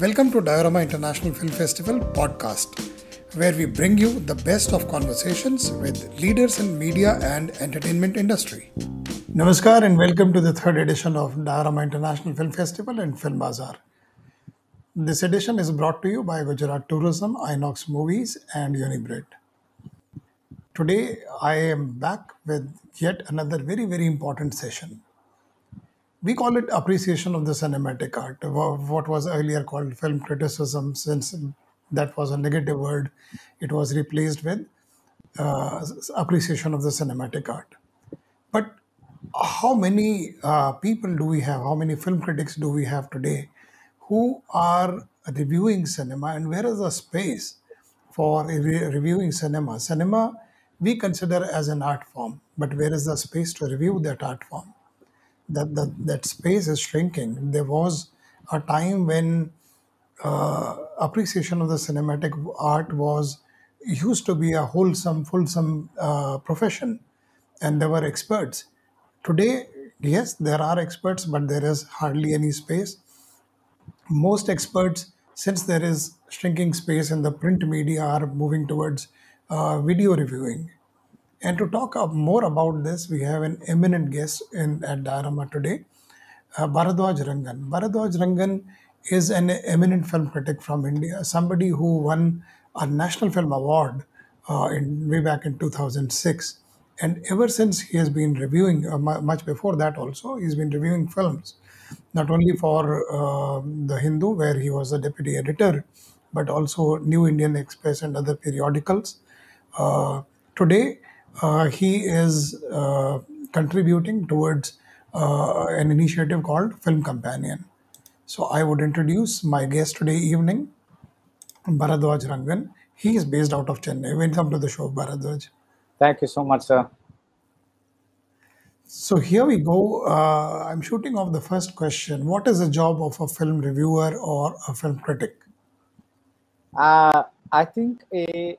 Welcome to Diorama International Film Festival podcast, where we bring you the best of conversations with leaders in media and entertainment industry. Namaskar and welcome to the third edition of Diorama International Film Festival and Film Bazaar. This edition is brought to you by Gujarat Tourism, Inox Movies, and Unibread. Today, I am back with yet another very, very important session. We call it appreciation of the cinematic art, what was earlier called film criticism, since that was a negative word, it was replaced with uh, appreciation of the cinematic art. But how many uh, people do we have? How many film critics do we have today who are reviewing cinema, and where is the space for re- reviewing cinema? Cinema we consider as an art form, but where is the space to review that art form? That that, that space is shrinking. There was a time when uh, appreciation of the cinematic art was used to be a wholesome, fulsome uh, profession, and there were experts. Today, yes, there are experts, but there is hardly any space. Most experts, since there is shrinking space in the print media, are moving towards uh, video reviewing. And to talk more about this, we have an eminent guest in at Dharma today, uh, Baradwaj Rangan. Baradwaj Rangan is an eminent film critic from India, somebody who won a National Film Award uh, in way back in 2006. And ever since he has been reviewing, uh, mu- much before that also, he's been reviewing films, not only for uh, the Hindu, where he was a deputy editor, but also New Indian Express and other periodicals. Uh, today, he is uh, contributing towards uh, an initiative called Film Companion. So I would introduce my guest today evening, Baradwaj Rangan. He is based out of Chennai. Welcome to the show, Baradwaj. Thank you so much, sir. So here we go. Uh, I'm shooting off the first question. What is the job of a film reviewer or a film critic? Uh, I think a,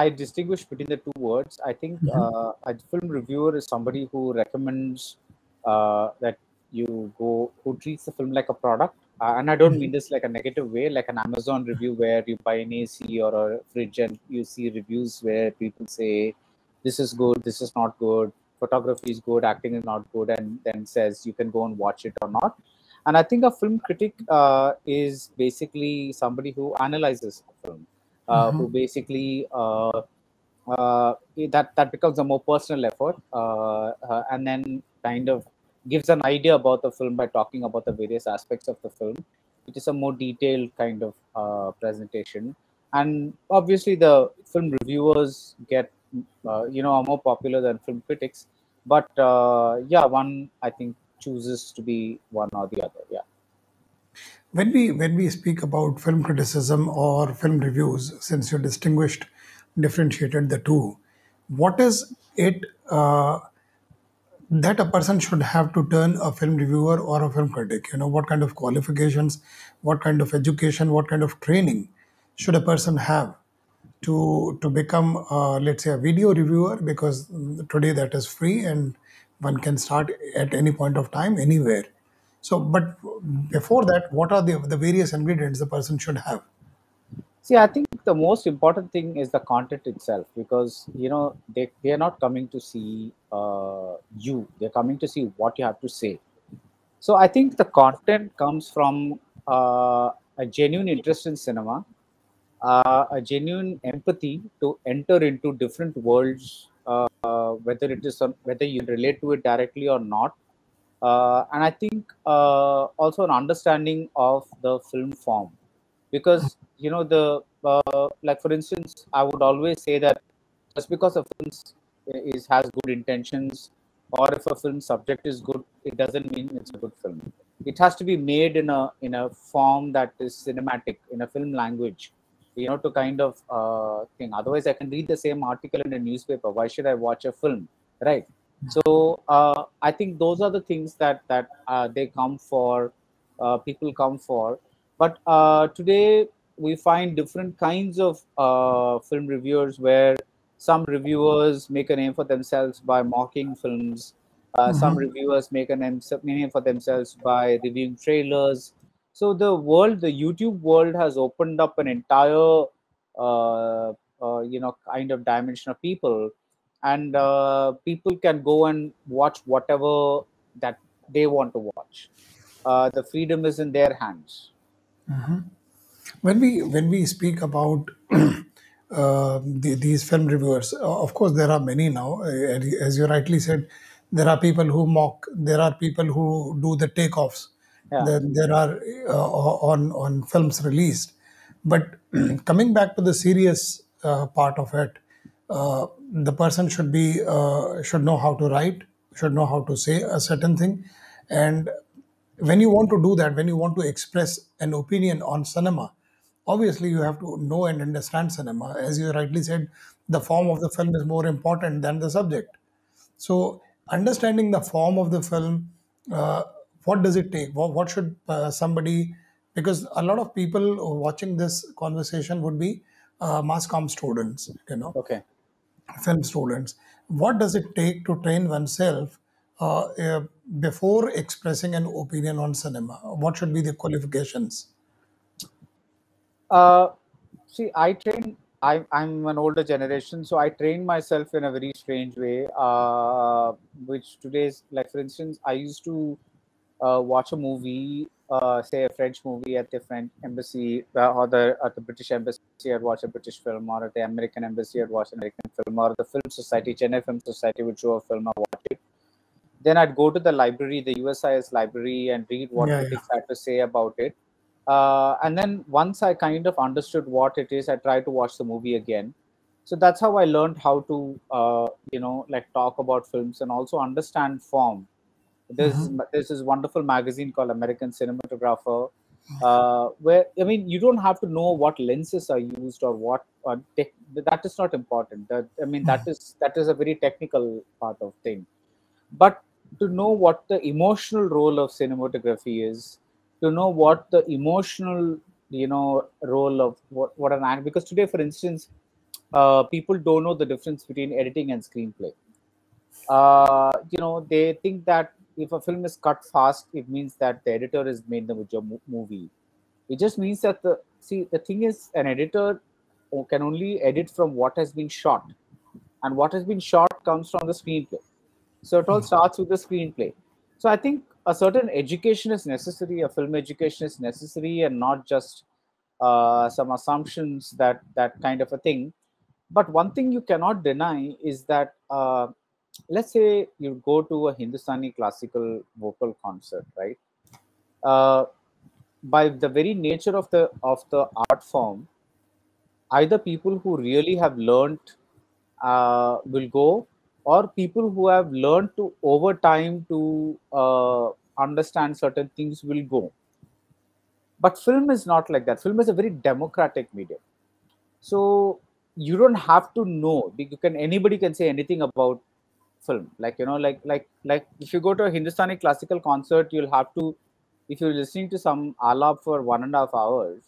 I distinguish between the two words. I think uh, a film reviewer is somebody who recommends uh, that you go, who treats the film like a product. Uh, and I don't mean this like a negative way, like an Amazon review where you buy an AC or a fridge and you see reviews where people say, this is good, this is not good, photography is good, acting is not good, and then says you can go and watch it or not. And I think a film critic uh, is basically somebody who analyzes a film, uh, who basically uh, uh, that that becomes a more personal effort, uh, uh, and then kind of gives an idea about the film by talking about the various aspects of the film. It is a more detailed kind of uh, presentation, and obviously the film reviewers get uh, you know are more popular than film critics. But uh, yeah, one I think chooses to be one or the other. Yeah. When we when we speak about film criticism or film reviews, since you distinguished, differentiated the two, what is it uh, that a person should have to turn a film reviewer or a film critic? You know, what kind of qualifications, what kind of education, what kind of training should a person have to to become, uh, let's say, a video reviewer? Because today that is free and one can start at any point of time anywhere. So, but before that, what are the the various ingredients the person should have? See, I think the most important thing is the content itself because you know they they are not coming to see uh, you; they're coming to see what you have to say. So I think the content comes from uh, a genuine interest in cinema, uh, a genuine empathy to enter into different worlds, uh, whether it is some, whether you relate to it directly or not, uh, and I think uh, also an understanding of the film form. Because you know the uh, like for instance i would always say that just because a film is has good intentions or if a film subject is good it doesn't mean it's a good film. It has to be made in a in a form that is cinematic in a film language you know to kind of uh, thing. Otherwise i can read the same article in a newspaper. Why should i watch a film? Right so uh, i think those are the things that that uh, they come for uh, people come for. But uh, today we find different kinds of uh, film reviewers where some reviewers make a name for themselves by mocking films. Uh, some reviewers make a name, name for themselves by reviewing trailers. So the world the youtube world has opened up an entire uh, uh, you know kind of dimension of people and uh, people can go and watch whatever that they want to watch uh, the freedom is in their hands when we when we speak about uh, the, these film reviewers, uh, of course there are many now. As you rightly said, there are people who mock. There are people who do the takeoffs. Yeah. There, there are uh, on on films released. But coming back to the serious uh, part of it, uh, the person should be uh, should know how to write, should know how to say a certain thing, and when you want to do that, when you want to express an opinion on cinema, obviously you have to know and understand cinema. As you rightly said, the form of the film is more important than the subject. So, understanding the form of the film, uh, what does it take? What, what should uh, somebody, because a lot of people watching this conversation would be uh, mass comm students, you know, okay film students. What does it take to train oneself uh, uh, before expressing an opinion on cinema? What should be the qualifications? Uh, see, I train. I, I'm an older generation, so I train myself in a very strange way. Uh, which today's, like for instance, I used to uh, watch a movie, uh, say a French movie at the French embassy, uh, or the at the British embassy, I'd watch a British film, or at the American embassy, I'd watch an American film, or the Film Society, Chennai Film Society would show a film, I watch it. Then I'd go to the library, the USIS library, and read what Yeah, yeah. critics had to say about it. Uh, and then once I kind of understood what it is, I tried to watch the movie again. So that's how I learned how to, uh, you know, like talk about films and also understand form. There's there's this wonderful magazine called American Cinematographer, uh, where I mean you don't have to know what lenses are used or what tech, that is not important. That I mean that is that is a very technical part of thing. But to know what the emotional role of cinematography is to know what the emotional you know role of what, what an act because today for instance uh, people don't know the difference between editing and screenplay. Uh, you know they think that if a film is cut fast it means that the editor has made the movie it just means that the see the thing is an editor can only edit from what has been shot and what has been shot comes from the screenplay so it all starts with the screenplay. So I think a certain education is necessary, a film education is necessary, and not just uh, some assumptions that that kind of a thing. But one thing you cannot deny is that uh, let's say you go to a Hindustani classical vocal concert, right? Uh, by the very nature of the of the art form, either people who really have learned uh, will go or people who have learned to over time to uh, understand certain things will go. But film is not like that. Film is a very democratic medium. So you don't have to know. You can anybody can say anything about film. Like you know like like like if you go to a hindustani classical concert you'll have to if you're listening to some alap for one and a half hours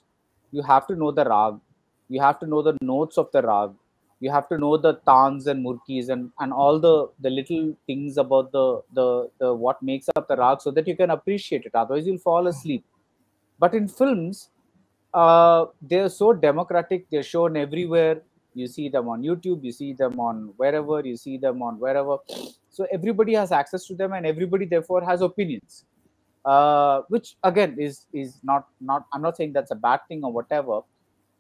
you have to know the rag. You have to know the notes of the rag. You have to know the tans and murkis and and all the the little things about the the the what makes up the rag so that you can appreciate it. Otherwise you'll fall asleep. But in films uh, they're so democratic. They're shown everywhere you see them on youtube you see them on wherever you see them on wherever. So everybody has access to them and everybody therefore has opinions. Uh, which again is is not not i'm not saying that's a bad thing or whatever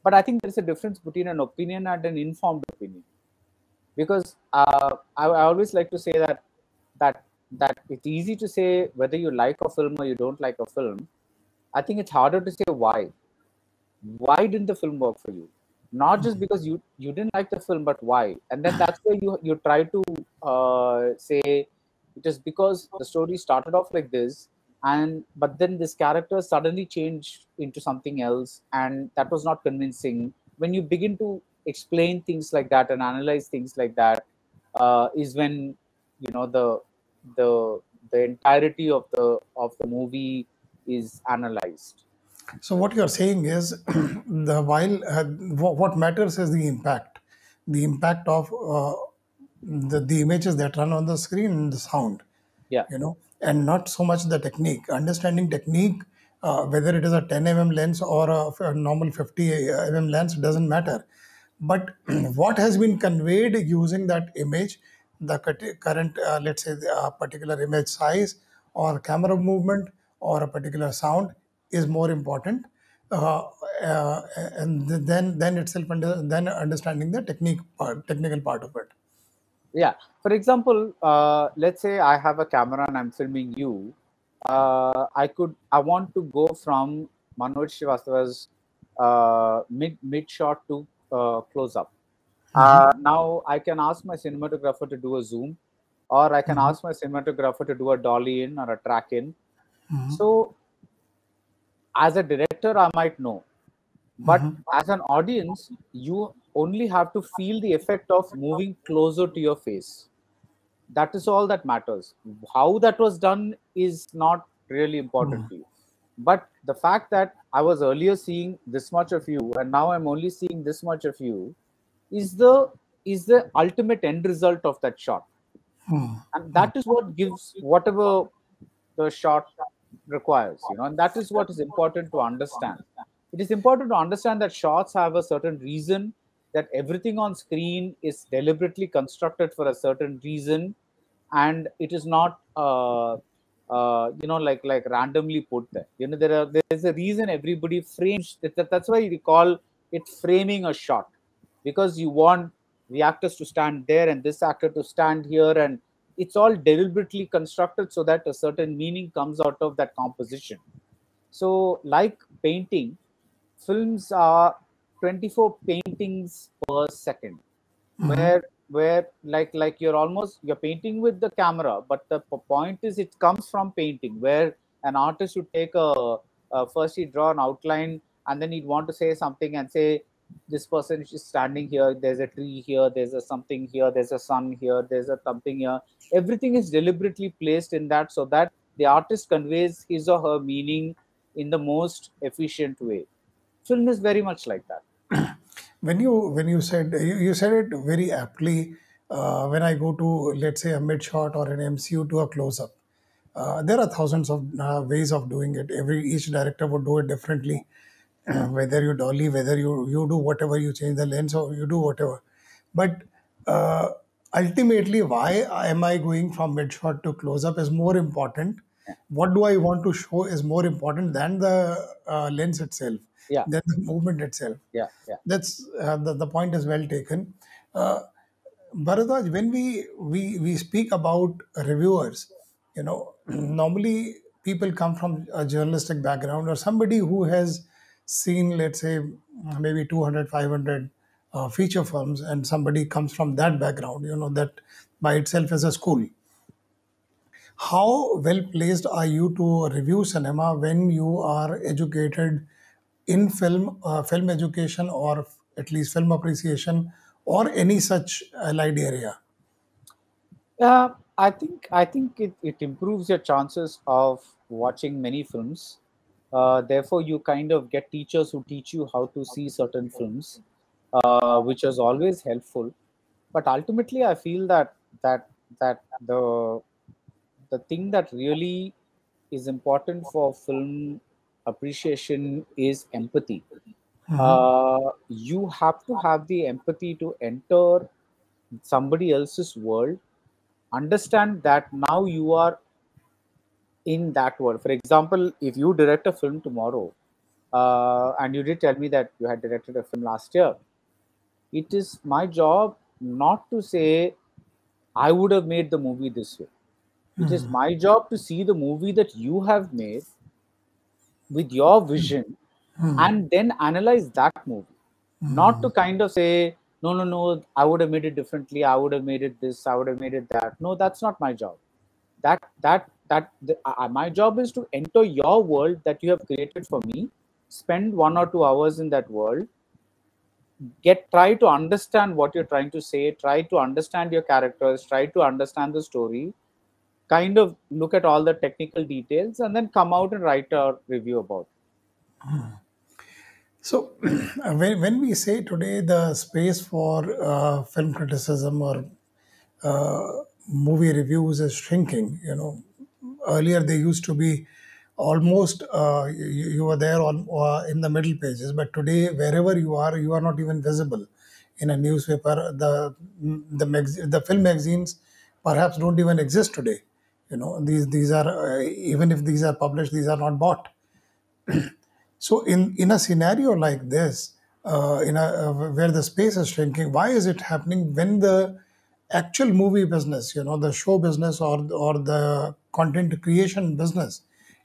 but i think there's a difference between an opinion and an informed opinion. Because uh, I, I always like to say that that that it's easy to say whether you like a film or you don't like a film. I think it's harder to say why. Why didn't the film work for you not just because you you didn't like the film but why? And then that's where you you try to uh, say it is because the story started off like this and but then this character suddenly changed into something else and that was not convincing. When you begin to explain things like that and analyze things like that uh, is when you know the the the entirety of the of the movie is analyzed So what you're saying is, the while uh, what, what matters is the impact, the impact of uh, the the images that run on the screen and the sound, yeah. you know, and not so much the technique. Understanding technique uh, whether it is a 10 mm lens or a normal 50 mm lens doesn't matter. But what has been conveyed using that image the current uh, let's say the uh, particular image size or camera movement or a particular sound is more important uh, uh, and then then itself under, then understanding the technique part, technical part of it. Yeah. For example uh, let's say i have a camera and i'm filming you uh, i could i want to go from manoj Srivastava's uh, mid mid shot to uh, close up. Uh, now i can ask my cinematographer to do a zoom or i can ask my cinematographer to do a dolly in or a track in. Mhm. so as a director i might know. But Mhm. as an audience you only have to feel the effect of moving closer to your face. That is all that matters. How that was done is not really important to you. But the fact that i was earlier seeing this much of you and now i'm only seeing this much of you is the is the ultimate end result of that shot. Hmm. and that is what gives whatever the shot requires you know and that is what is important to understand. It is important to understand that shots have a certain reason that everything on screen is deliberately constructed for a certain reason and it is not uh, uh, you know like like randomly put there. You know there are there's a reason everybody frames that, that- that's why we call it framing a shot. Because you want the actors to stand there and this actor to stand here and it's all deliberately constructed so that a certain meaning comes out of that composition. So like painting films are 24 paintings per 2nd mm-hmm. where where like like you're almost you're painting with the camera but the point is it comes from painting where an artist would take a, a first he'd draw an outline and then he'd want to say something and say this person is standing here there's a tree here there's a something here there's a sun here there's a something here. Everything is deliberately placed in that so that the artist conveys his or her meaning in the most efficient way. Film is very much like that. When you when you said you, you said it very aptly uh, when i go to let's say a mid shot or an mcu to a close up uh, there are thousands of uh, ways of doing it. Every each director would do it differently whether you dolly whether you you do whatever you change the lens or you do whatever. But uh, ultimately why am i going from mid shot to close up is more important. What do i want to show is more important than the uh, lens itself yeah. than the movement itself. Yeah yeah. That's uh, the, the point is well taken. Uh, Baradwaj, when we, we we speak about reviewers, you know, normally people come from a journalistic background or somebody who has seen, let's say, maybe 200, 500 uh, feature films, and somebody comes from that background, you know, that by itself is a school. How well placed are you to review cinema when you are educated in film, uh, film education, or at least film appreciation, or any such allied area? Uh, I think I think it, it improves your chances of watching many films. Uh, therefore, you kind of get teachers who teach you how to see certain films, uh, which is always helpful. But ultimately, I feel that that that the the thing that really is important for film appreciation is empathy. Uh, you have to have the empathy to enter somebody else's world understand that now you are in that world. For example, if you direct a film tomorrow, uh, and you did tell me that you had directed a film last year, it is my job not to say I would have made the movie this way. It is hmm. my job to see the movie that you have made with your hmm. vision hmm. and then analyze that movie. Not to kind of say no no no i would have made it differently. I would have made it this. I would have made it that. No that's not my job. That that that the, uh, my job is to enter your world that you have created for me spend one or two hours in that world get try to understand what you're trying to say try to understand your characters try to understand the story kind of look at all the technical details and then come out and write a review about it. So, when, when we say today the space for uh, film criticism or uh, movie reviews is shrinking, you know, earlier they used to be almost uh, you, you were there on uh, in the middle pages but today wherever you are you are not even visible in a newspaper. The the mag- the film magazines perhaps don't even exist today. You know these these are uh, even if these are published these are not bought. So in in a scenario like this, uh, in a uh, where the space is shrinking, why is it happening when the actual movie business, you know, the show business or or the content creation business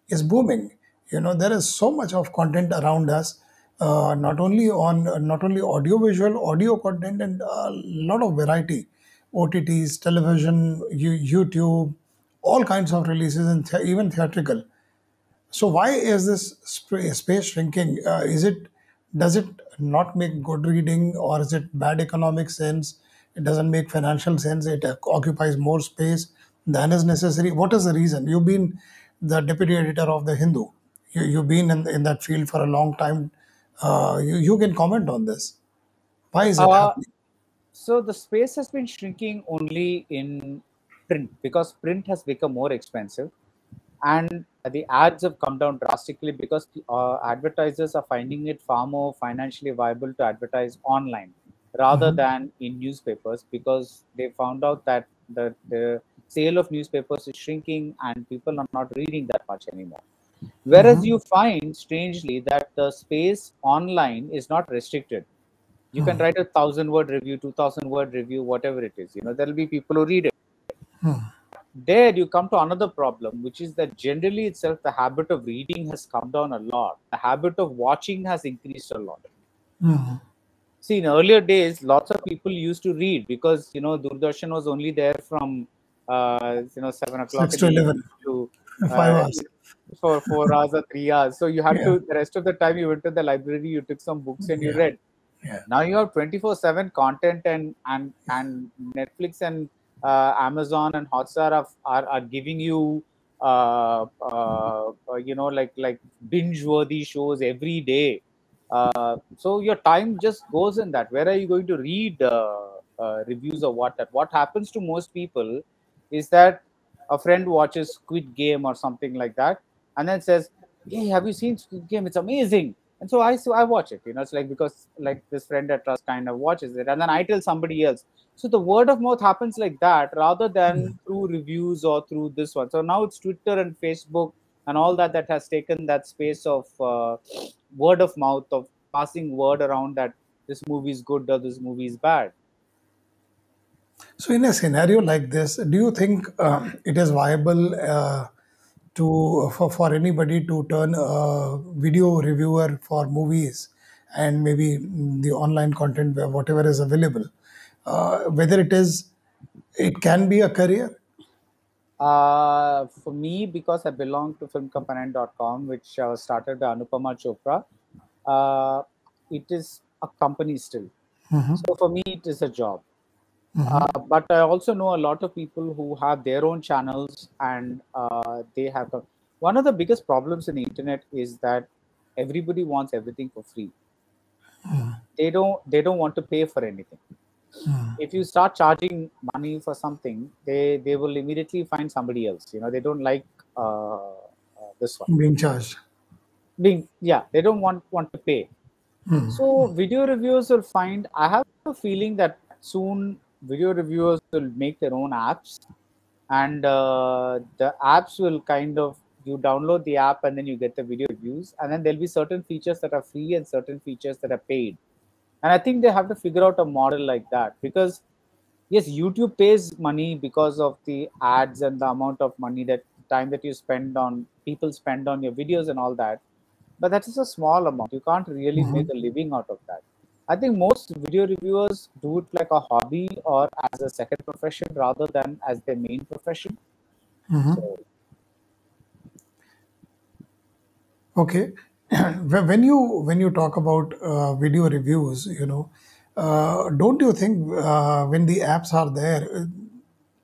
is booming? You know, there is so much of content around us, uh, not only on not only audiovisual, audio content, and a lot of variety, OTTs, television, you, YouTube, all kinds of releases, and even theatrical. So why is this sp- space shrinking? Uh, is it does it not make good reading, or is it bad economic sense? It doesn't make financial sense. It occupies more space than is necessary. What is the reason? You've been the deputy editor of the Hindu. You, you've been in, in that field for a long time. Uh, you, you can comment on this. Why is it Uh, happening? so the space has been shrinking only in print because print has become more expensive and the ads have come down drastically because uh, advertisers are finding it far more financially viable to advertise online rather Mhm. than in newspapers because they found out that the, the sale of newspapers is shrinking and people are not reading that much anymore whereas Mhm. you find strangely that the space online is not restricted you can Mhm. write a thousand word review, two thousand word review, whatever it is. You know, there'll be people who read it. Mhm. There, you come to another problem, which is that generally itself the habit of reading has come down a lot. The habit of watching has increased a lot. Mhm. See, in earlier days, lots of people used to read because you know Doordarshan was only there from you know seven o'clock Six to eleven, to five uh, hours. for four hours or three hours. So you had Yeah, to the rest of the time you went to the library, you took some books and you yeah, read. Yeah. now you have 24 7 content and and and netflix and uh, amazon and hotstar are, are, are giving you uh, uh, uh, you know like like binge worthy shows every day. Uh, so your time just goes in that. Where are you going to read uh, uh, reviews or what? That what happens to most people is that a friend watches squid game or something like that and then says hey have you seen squid game it's amazing and so I so I watch it. You know, it's like because like this friend at trust kind of watches it, and then I tell somebody else. So the word of mouth happens like that rather than through reviews or through this one. So now it's Twitter and Facebook and all that that has taken that space of uh, word of mouth of passing word around that this movie is good or this movie is bad. So, in a scenario like this, do you think um, it is viable uh, to for, for anybody to turn a video reviewer for movies and maybe the online content, where whatever is available, uh, whether it is it can be a career? Uh, for me, because I belong to filmcompanion.com, which uh, started by Anupama Chopra, uh, it is a company still. Mhm, So for me, it is a job. Mhm, Uh, but I also know a lot of people who have their own channels and uh, they have. The, one of the biggest problems in the internet is that everybody wants everything for free. They don't. They don't want to pay for anything. mhm. If you start charging money for something, they they will immediately find somebody else. You know, they don't like uh, uh, this one. Being charged. Being yeah, they don't want want to pay. Mhm, So video reviewers will find. I have a feeling that soon video reviewers will make their own apps, and uh, the apps will kind of you download the app and then you get the video reviews, and then there'll be certain features that are free and certain features that are paid. And I think they have to figure out a model like that because yes, YouTube pays money because of the ads and the amount of money that time that you spend on people spend on your videos and all that but that is a small amount. You can't really make mhm. a living out of that. I think most video reviewers do it like a hobby or as a second profession rather than as their main profession. Mhm. So, Okay. When when you when you talk about uh, video reviews, you know, uh, don't you think uh, when the apps are there, uh,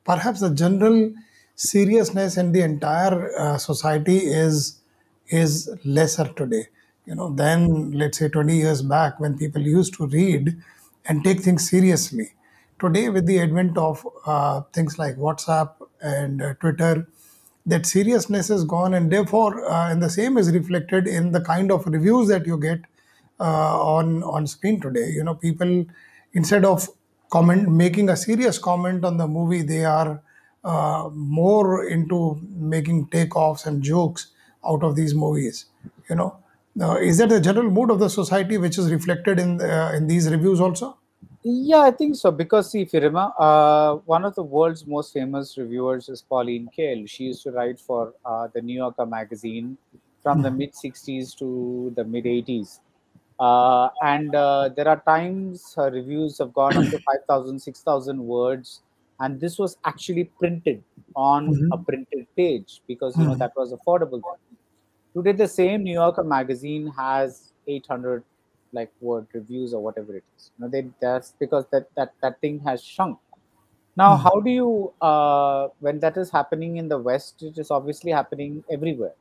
perhaps the general seriousness in the entire uh, society is is lesser today, you know, than let's say 20 years back when people used to read and take things seriously. Today, with the advent of uh, things like WhatsApp and uh, Twitter, that seriousness is gone and therefore uh, and the same is reflected in the kind of reviews that you get uh, on on screen today you know people instead of comment making a serious comment on the movie they are uh, more into making takeoffs and jokes out of these movies you know is that the general mood of the society which is reflected in uh, in these reviews also Yeah, I think so. Because see, if you remember, uh, one of the world's most famous reviewers is Pauline Kael. She used to write for uh, the New Yorker magazine from the mid 60s to the mid 80s. Uh, and uh, there are times her reviews have gone up to 5,000, 6,000 words. And this was actually printed on a Mhm. printed page because, you know, that was affordable then. Today, the same New Yorker magazine has 800 like word reviews or whatever it is. You know, they, that's because that, that, that thing has shrunk. Now, how do you, uh, when that is happening in the West, it is obviously happening everywhere,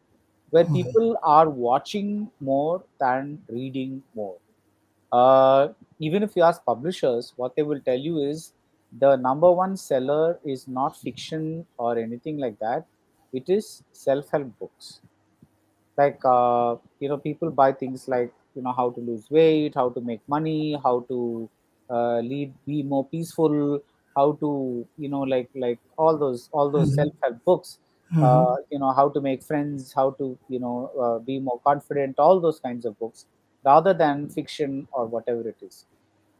where people are watching more than reading more. Uh, even if you ask publishers, what they will tell you is the number one seller is not fiction or anything like that. It is self-help books like uh, you know people buy things like you know how to lose weight how to make money how to uh, lead be more peaceful how to you know like like all those all those self-help books uh, you know how to make friends how to you know uh, be more confident all those kinds of books rather than fiction or whatever it is.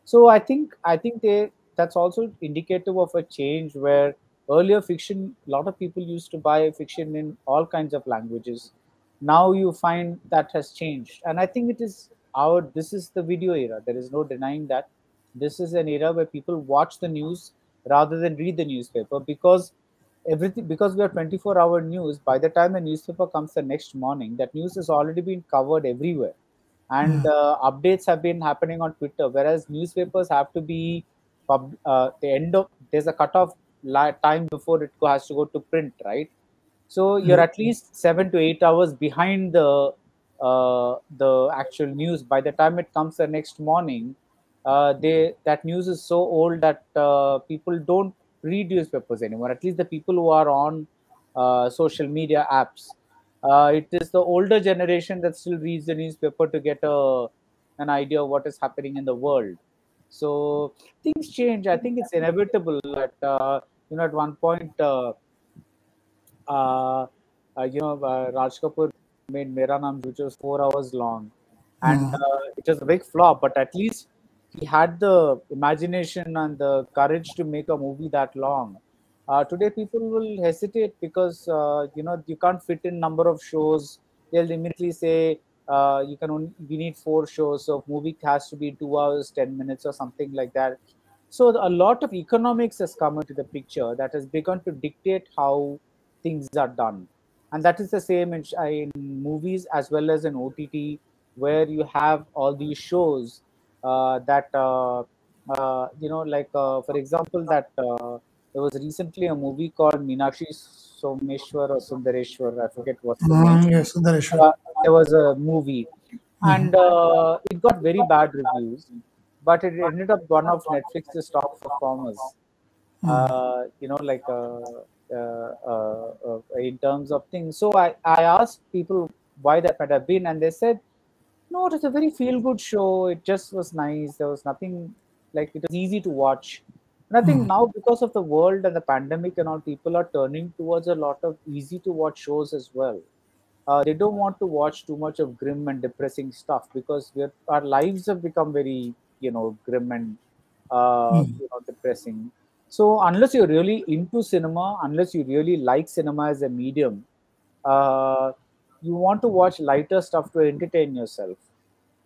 So I think I think they that's also indicative of a change where earlier fiction, a lot of people used to buy fiction in all kinds of languages. Now you find that has changed, and I think it is our this is the video era. There is no denying that. This is an era where people watch the news rather than read the newspaper because everything because we are 24 hour news by the time the newspaper comes the next morning that news has already been covered everywhere. And uh, updates have been happening on twitter whereas newspapers have to be pub, uh, the end of there's a cutoff li- time before it has to go to print right so you're at least seven to eight hours behind the uh, the actual news. By the time it comes the next morning, uh, they that news is so old that uh, people don't read newspapers anymore. At least the people who are on uh, social media apps. Uh, it is the older generation that still reads the newspaper to get a an idea of what is happening in the world. So things change. I think it's inevitable that uh, you know at one point. Uh, uh, uh, you know, uh, Raj Kapoor made Mera Naam, which was four hours long, and uh, it was a big flop. But at least he had the imagination and the courage to make a movie that long. Uh, today, people will hesitate because uh, you know you can't fit in number of shows. They'll immediately say uh, you can only we need four shows, so movie has to be two hours ten minutes or something like that. So a lot of economics has come into the picture that has begun to dictate how things are done. And that is the same in, in movies as well as in ott where you have all these shows uh, that uh, uh, you know like uh, for example that uh, there was recently a movie called meenakshi someshwar or sundareshwar i forget the name Mm, yes, Sundareshwar. uh, there was a movie. And uh, it got very bad reviews but it ended up one of netflix's top performers. Uh, you know, like Uh, uh, uh, in terms of things. So I, I asked people why that might have been, and they said, no, it was a very feel good show. It just was nice. There was nothing like it was easy to watch. And I think hmm. now, because of the world and the pandemic and all, people are turning towards a lot of easy to watch shows as well. Uh, they don't want to watch too much of grim and depressing stuff because we're, our lives have become very, you know, grim and uh, hmm. you know, depressing. So unless you're really into cinema, unless you really like cinema as a medium, uh, you want to watch lighter stuff to entertain yourself.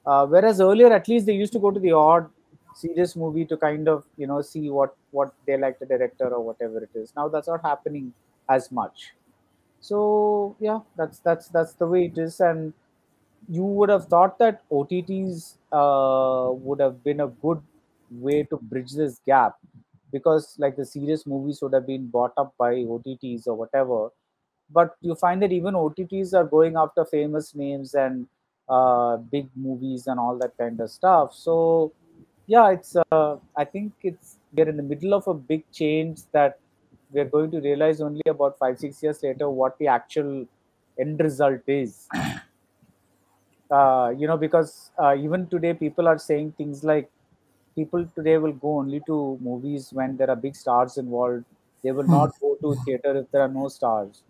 Uh, whereas earlier, at least they used to go to the odd serious movie to kind of you know see what what they like the director or whatever it is. Now that's not happening as much. So yeah, that's that's that's the way it is, and you would have thought that OTTs uh, would have been a good way to bridge this gap because like the serious movies would have been bought up by OTTs or whatever. But you find that even OTTs are going after famous names and uh, big movies and all that kind of stuff. So yeah, it's uh, I think it's we're in the middle of a big change that we're going to realize only about five six years later what the actual end result is. Uh, you know, because uh, even today people are saying things like people today will go only to movies when there are big stars involved. They will not go to theater if there are no stars.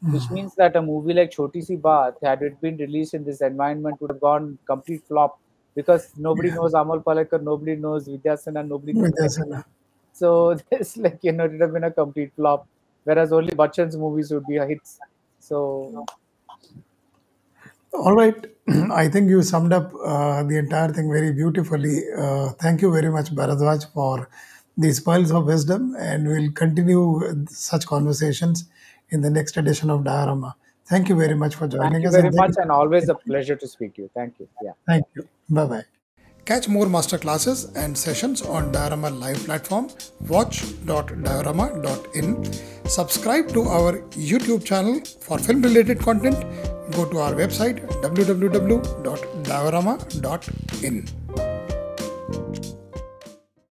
Which hmm. means that a movie like Choti Si Baat, had it been released in this environment, would have gone complete flop because nobody knows Amol Palekar, nobody knows Vidya Sinha, nobody knows. Vidya Sinha. So this like you know it would have been a complete flop. Whereas only Bachchan's movies would be a hits. So All right. I think you summed up uh, the entire thing very beautifully. Uh, thank you very much, Baradwaj, for these pearls of wisdom, and we'll continue such conversations in the next edition of Diorama. Thank you very much for joining thank you us. very and much and always a pleasure to speak to you. Thank you. Yeah. Thank you. Bye bye. Catch more masterclasses and sessions on Diorama Live platform. Watch.diorama.in. Subscribe to our YouTube channel for film related content. Go to our website www.diorama.in.